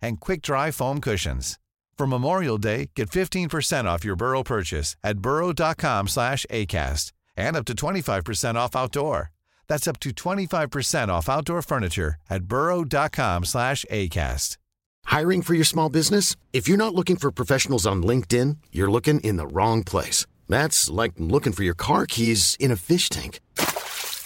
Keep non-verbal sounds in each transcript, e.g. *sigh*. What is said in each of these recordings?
and quick-dry foam cushions. For Memorial Day, get 15% off your Burrow purchase at burrow.com slash ACAST and up to 25% off outdoor. That's up to 25% off outdoor furniture at burrow.com slash ACAST. Hiring for your small business? If you're not looking for professionals on LinkedIn, you're looking in the wrong place. That's like looking for your car keys in a fish tank.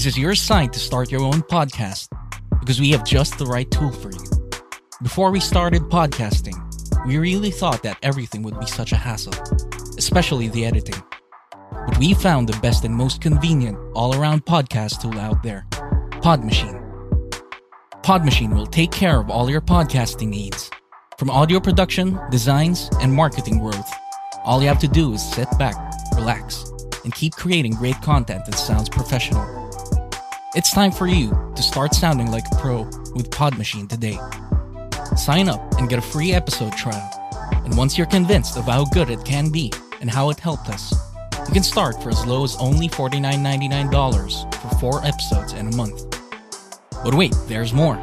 This is your sign to start your own podcast because we have just the right tool for you. Before we started podcasting, we really thought that everything would be such a hassle, especially the editing. But we found the best and most convenient all around podcast tool out there Podmachine. Podmachine will take care of all your podcasting needs, from audio production, designs, and marketing growth. All you have to do is sit back, relax, and keep creating great content that sounds professional. It's time for you to start sounding like a pro with Podmachine today. Sign up and get a free episode trial. And once you're convinced of how good it can be and how it helped us, you can start for as low as only $49.99 for four episodes in a month. But wait, there's more.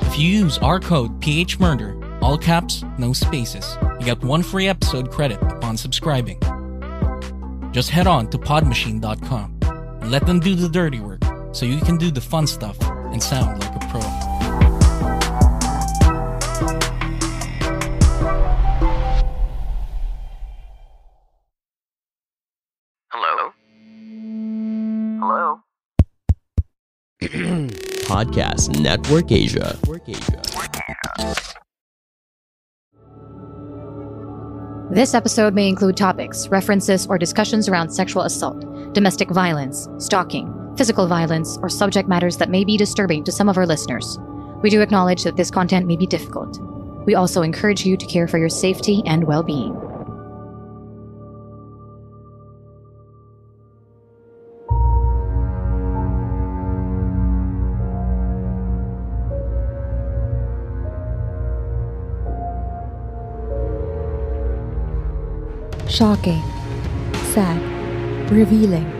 If you use our code PHMurder, all caps, no spaces, you get one free episode credit upon subscribing. Just head on to podmachine.com and let them do the dirty work so you can do the fun stuff and sound like a pro. Hello? Hello? *clears throat* Podcast Network Asia. This episode may include topics, references, or discussions around sexual assault, domestic violence, stalking, physical violence, or subject matters that may be disturbing to some of our listeners. We do acknowledge that this content may be difficult. We also encourage you to care for your safety and well being. Shocking, sad, revealing,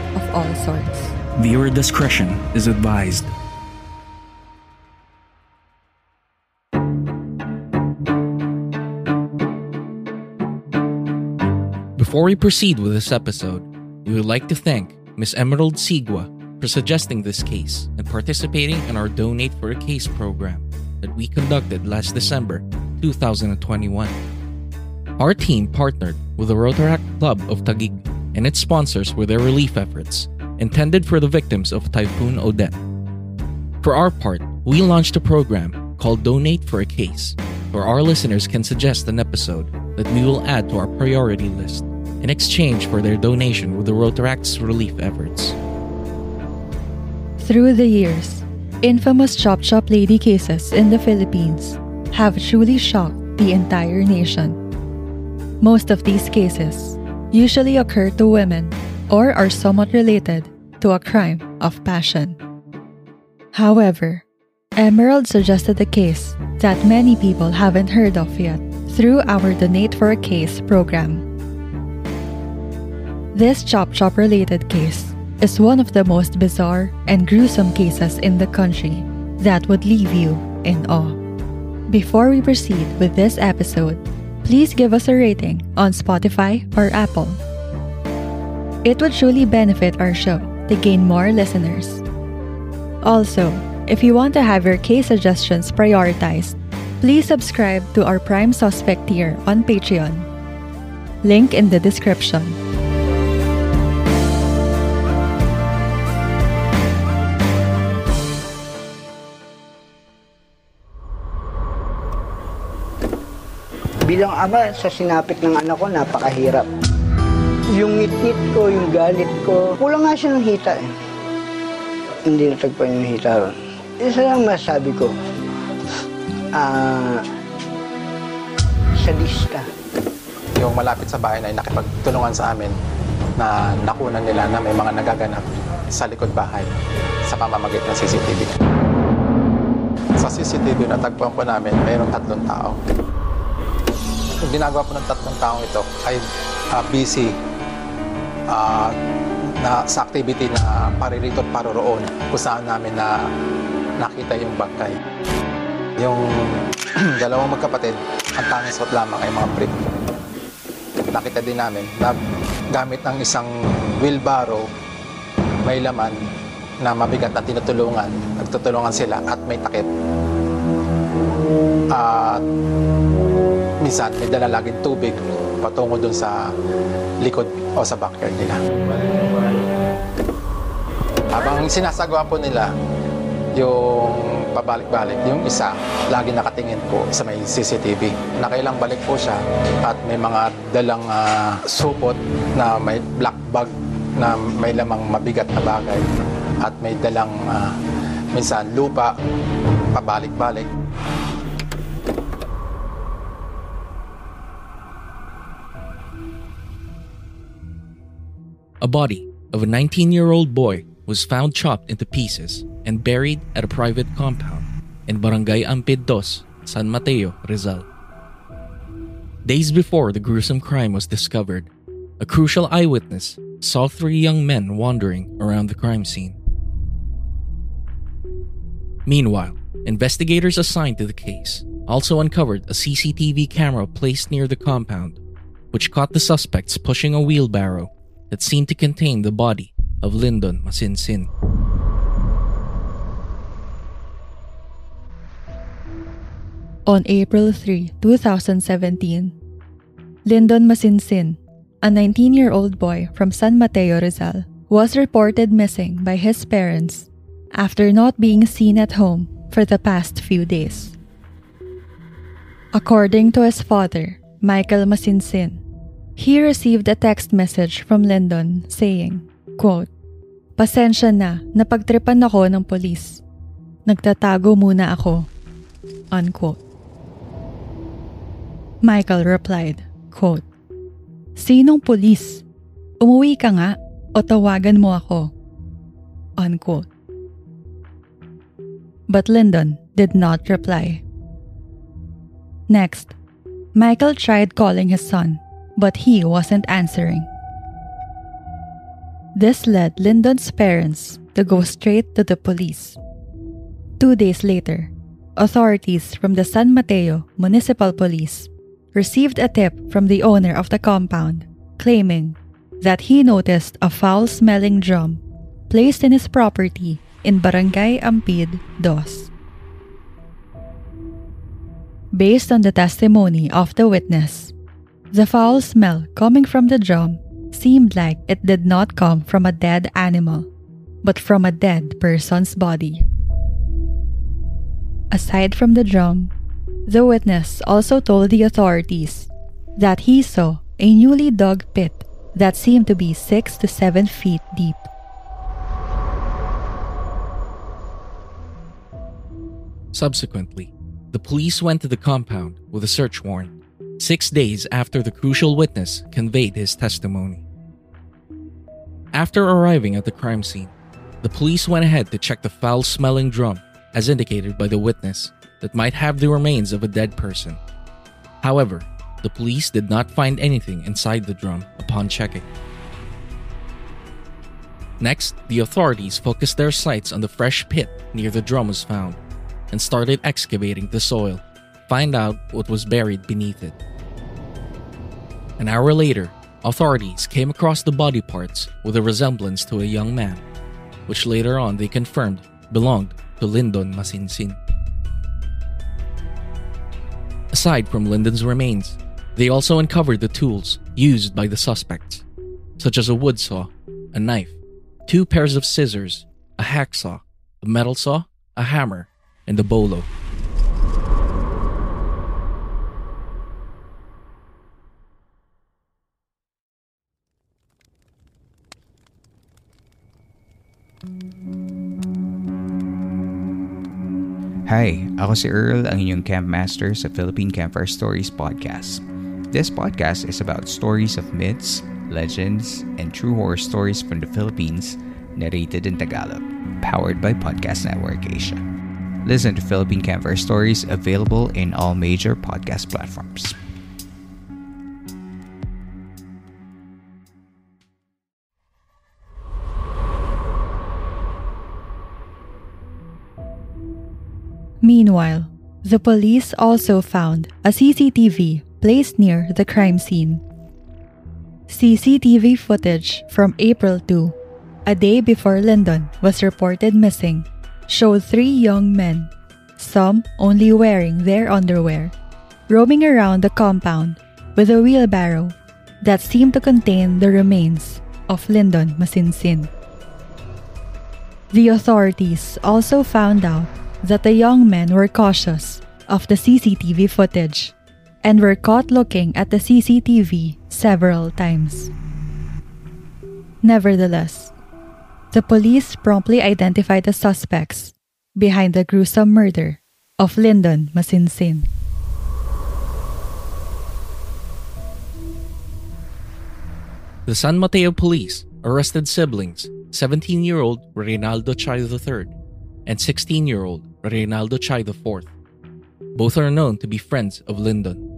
of all sorts. Viewer discretion is advised. Before we proceed with this episode, we would like to thank Miss Emerald Sigua for suggesting this case and participating in our Donate for a Case program that we conducted last December 2021. Our team partnered with the Rotaract Club of Taguig and its sponsors with their relief efforts intended for the victims of Typhoon Odette. For our part, we launched a program called Donate for a Case, where our listeners can suggest an episode that we will add to our priority list in exchange for their donation with the Rotaract's relief efforts. Through the years, infamous Chop Chop Lady cases in the Philippines have truly shocked the entire nation. Most of these cases usually occur to women or are somewhat related to a crime of passion. However, Emerald suggested a case that many people haven't heard of yet through our Donate for a Case program. This Chop Chop related case is one of the most bizarre and gruesome cases in the country that would leave you in awe. Before we proceed with this episode, please give us a rating on Spotify or Apple. It would truly benefit our show to gain more listeners. Also, if you want to have your case suggestions prioritized, please subscribe to our Prime Suspect tier on Patreon. Link in the description. Bilang ama, sa sinapit ng anak ko, napakahirap. Yung ngit-ngit ko, yung galit ko, kulang nga siya ng hita eh. Hindi natagpan yung hita ron. Isa lang masabi ko, ah, sadista. Yung malapit sa bahay na nakipagtulungan sa amin na nakunan nila na may mga nagaganap sa likod bahay sa pamamagitan ng CCTV. Sa CCTV na tagpuan po namin, mayroong tatlong tao. Ginagawa po ng tatlong taong ito ay uh, busy uh, na sa activity na paririto at paroroon kung saan namin na nakita yung bangkay. Yung *clears throat* dalawang magkapatid, ang tanging suot lamang ay mga brick. Nakita din namin na gamit ng isang wheelbarrow, may laman na mabigat at tinutulungan. Nagtutulungan sila at may takip. At minsan may dala laging tubig patungo dun sa likod o sa backyard nila. Habang sinasagawa po nila yung pabalik-balik, yung isa lagi nakatingin po sa may CCTV. Nakailang balik po siya at may mga dalang uh, supot na may black bag na may lamang mabigat na bagay at may dalang uh, minsan lupa pabalik-balik. A body of a 19 year old boy was found chopped into pieces and buried at a private compound in Barangay Ampid Dos, San Mateo, Rizal. Days before the gruesome crime was discovered, a crucial eyewitness saw three young men wandering around the crime scene. Meanwhile, investigators assigned to the case also uncovered a CCTV camera placed near the compound, which caught the suspects pushing a wheelbarrow that seemed to contain the body of Lyndon Masinsin. On April 3, 2017, Lyndon Masinsin, a 19 year old boy from San Mateo, Rizal, was reported missing by his parents after not being seen at home for the past few days. According to his father, Michael Masinsin, he received a text message from Lyndon saying, quote, Pasensya na, napagtripan ako ng polis. Nagtatago muna ako. Unquote. Michael replied, quote, Sinong polis? Umuwi ka nga o tawagan mo ako. Unquote. But Lyndon did not reply. Next, Michael tried calling his son, but he wasn't answering. This led Lyndon's parents to go straight to the police. Two days later, authorities from the San Mateo Municipal Police received a tip from the owner of the compound claiming that he noticed a foul smelling drum placed in his property in Barangay Ampid, Dos. Based on the testimony of the witness, the foul smell coming from the drum seemed like it did not come from a dead animal, but from a dead person's body. Aside from the drum, the witness also told the authorities that he saw a newly dug pit that seemed to be 6 to 7 feet deep. Subsequently, the police went to the compound with a search warrant, six days after the crucial witness conveyed his testimony. After arriving at the crime scene, the police went ahead to check the foul smelling drum, as indicated by the witness, that might have the remains of a dead person. However, the police did not find anything inside the drum upon checking. Next, the authorities focused their sights on the fresh pit near the drum was found and started excavating the soil, find out what was buried beneath it. An hour later, authorities came across the body parts with a resemblance to a young man, which later on they confirmed belonged to Lyndon Masinsin. Aside from Lyndon's remains, they also uncovered the tools used by the suspects, such as a wood saw, a knife, two pairs of scissors, a hacksaw, a metal saw, a hammer, and a bolo. Hi, ako si Earl, ang inyong camp master sa Philippine Campfire Stories podcast. This podcast is about stories of myths, legends, and true horror stories from the Philippines, narrated in Tagalog, powered by Podcast Network Asia. Listen to Philippine Campfire Stories available in all major podcast platforms. Meanwhile, the police also found a CCTV placed near the crime scene. CCTV footage from April 2, a day before Lyndon was reported missing, showed three young men, some only wearing their underwear, roaming around the compound with a wheelbarrow that seemed to contain the remains of Lyndon Masinsin. The authorities also found out that the young men were cautious of the CCTV footage and were caught looking at the CCTV several times. Nevertheless, the police promptly identified the suspects behind the gruesome murder of Lyndon Masinsin. The San Mateo police arrested siblings 17 year old Reynaldo Chay III and 16 year old Reynaldo Chay IV. Both are known to be friends of Lyndon.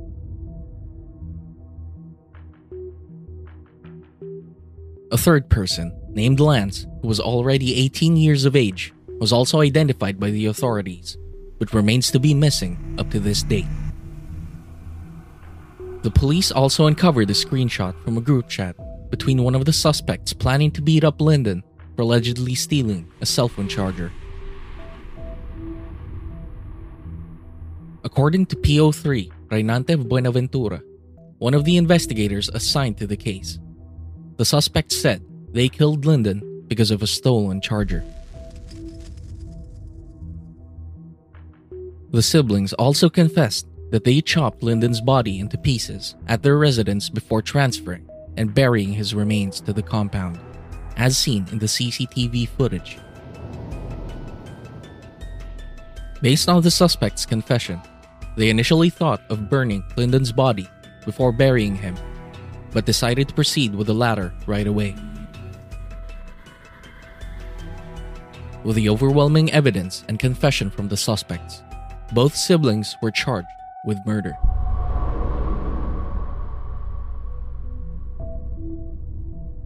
A third person, named Lance, who was already 18 years of age, was also identified by the authorities, but remains to be missing up to this date. The police also uncovered a screenshot from a group chat between one of the suspects planning to beat up Lyndon for allegedly stealing a cell phone charger. According to PO3, Reynante Buenaventura, one of the investigators assigned to the case, the suspect said they killed Lyndon because of a stolen charger. The siblings also confessed that they chopped Lyndon's body into pieces at their residence before transferring and burying his remains to the compound, as seen in the CCTV footage. Based on the suspect's confession, they initially thought of burning Lyndon's body before burying him, but decided to proceed with the latter right away. With the overwhelming evidence and confession from the suspects, both siblings were charged with murder.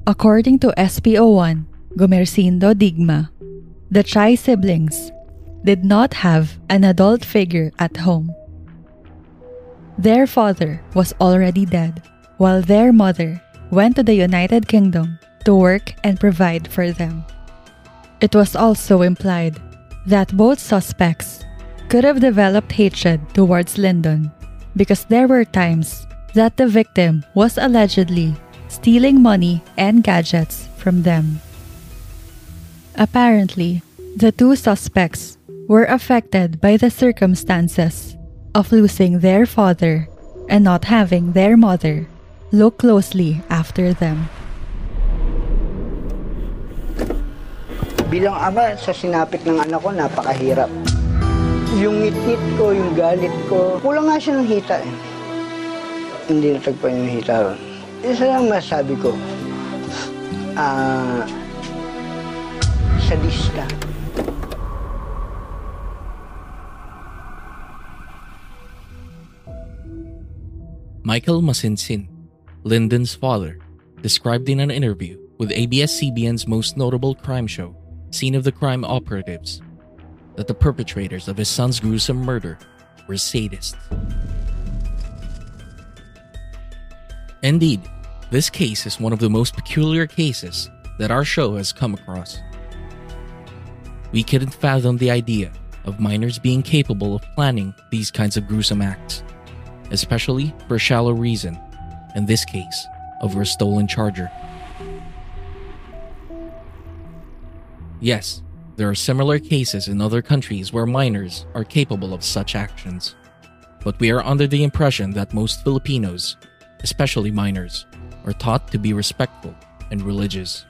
According to SPO1, Gomercindo Digma, the Chai siblings did not have an adult figure at home. Their father was already dead, while their mother went to the United Kingdom to work and provide for them. It was also implied that both suspects could have developed hatred towards Lyndon because there were times that the victim was allegedly stealing money and gadgets from them. Apparently, the two suspects were affected by the circumstances of losing their father and not having their mother look closely after them. Bilang ama, sa sinapit ng anak ko, napakahirap. Yung ngit-ngit ko, yung galit ko, kulang nga siya ng hita eh. Hindi natagpan yung hita ron. Isa lang masabi ko, ah, sadista. Michael Masinsin, Lyndon's father, described in an interview with ABS-CBN's most notable crime show, Scene of the Crime Operatives, that the perpetrators of his son's gruesome murder were sadists. Indeed, this case is one of the most peculiar cases that our show has come across. We couldn't fathom the idea of minors being capable of planning these kinds of gruesome acts, especially for a shallow reason, in this case, over a stolen charger. Yes, there are similar cases in other countries where minors are capable of such actions. But we are under the impression that most Filipinos, especially minors, are taught to be respectful and religious.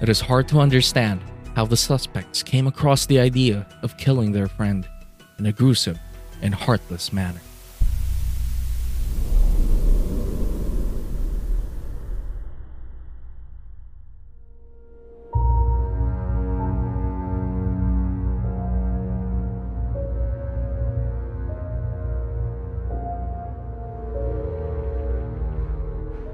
It is hard to understand how the suspects came across the idea of killing their friend in a gruesome and heartless manner.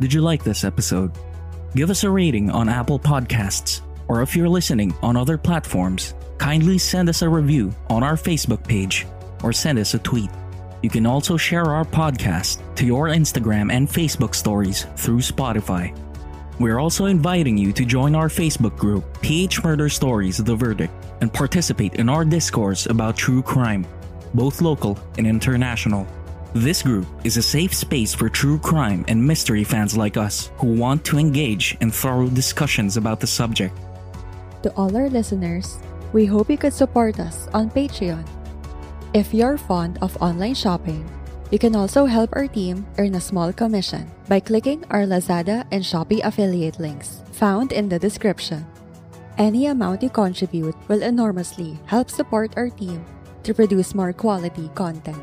Did you like this episode? Give us a rating on Apple Podcasts, or if you're listening on other platforms, kindly send us a review on our Facebook page or send us a tweet. You can also share our podcast to your Instagram and Facebook stories through Spotify. We're also inviting you to join our Facebook group, PH Murder Stories The Verdict, and participate in our discourse about true crime, both local and international. This group is a safe space for true crime and mystery fans like us who want to engage in thorough discussions about the subject. To all our listeners, we hope you could support us on Patreon. If you're fond of online shopping, you can also help our team earn a small commission by clicking our Lazada and Shopee affiliate links found in the description. Any amount you contribute will enormously help support our team to produce more quality content.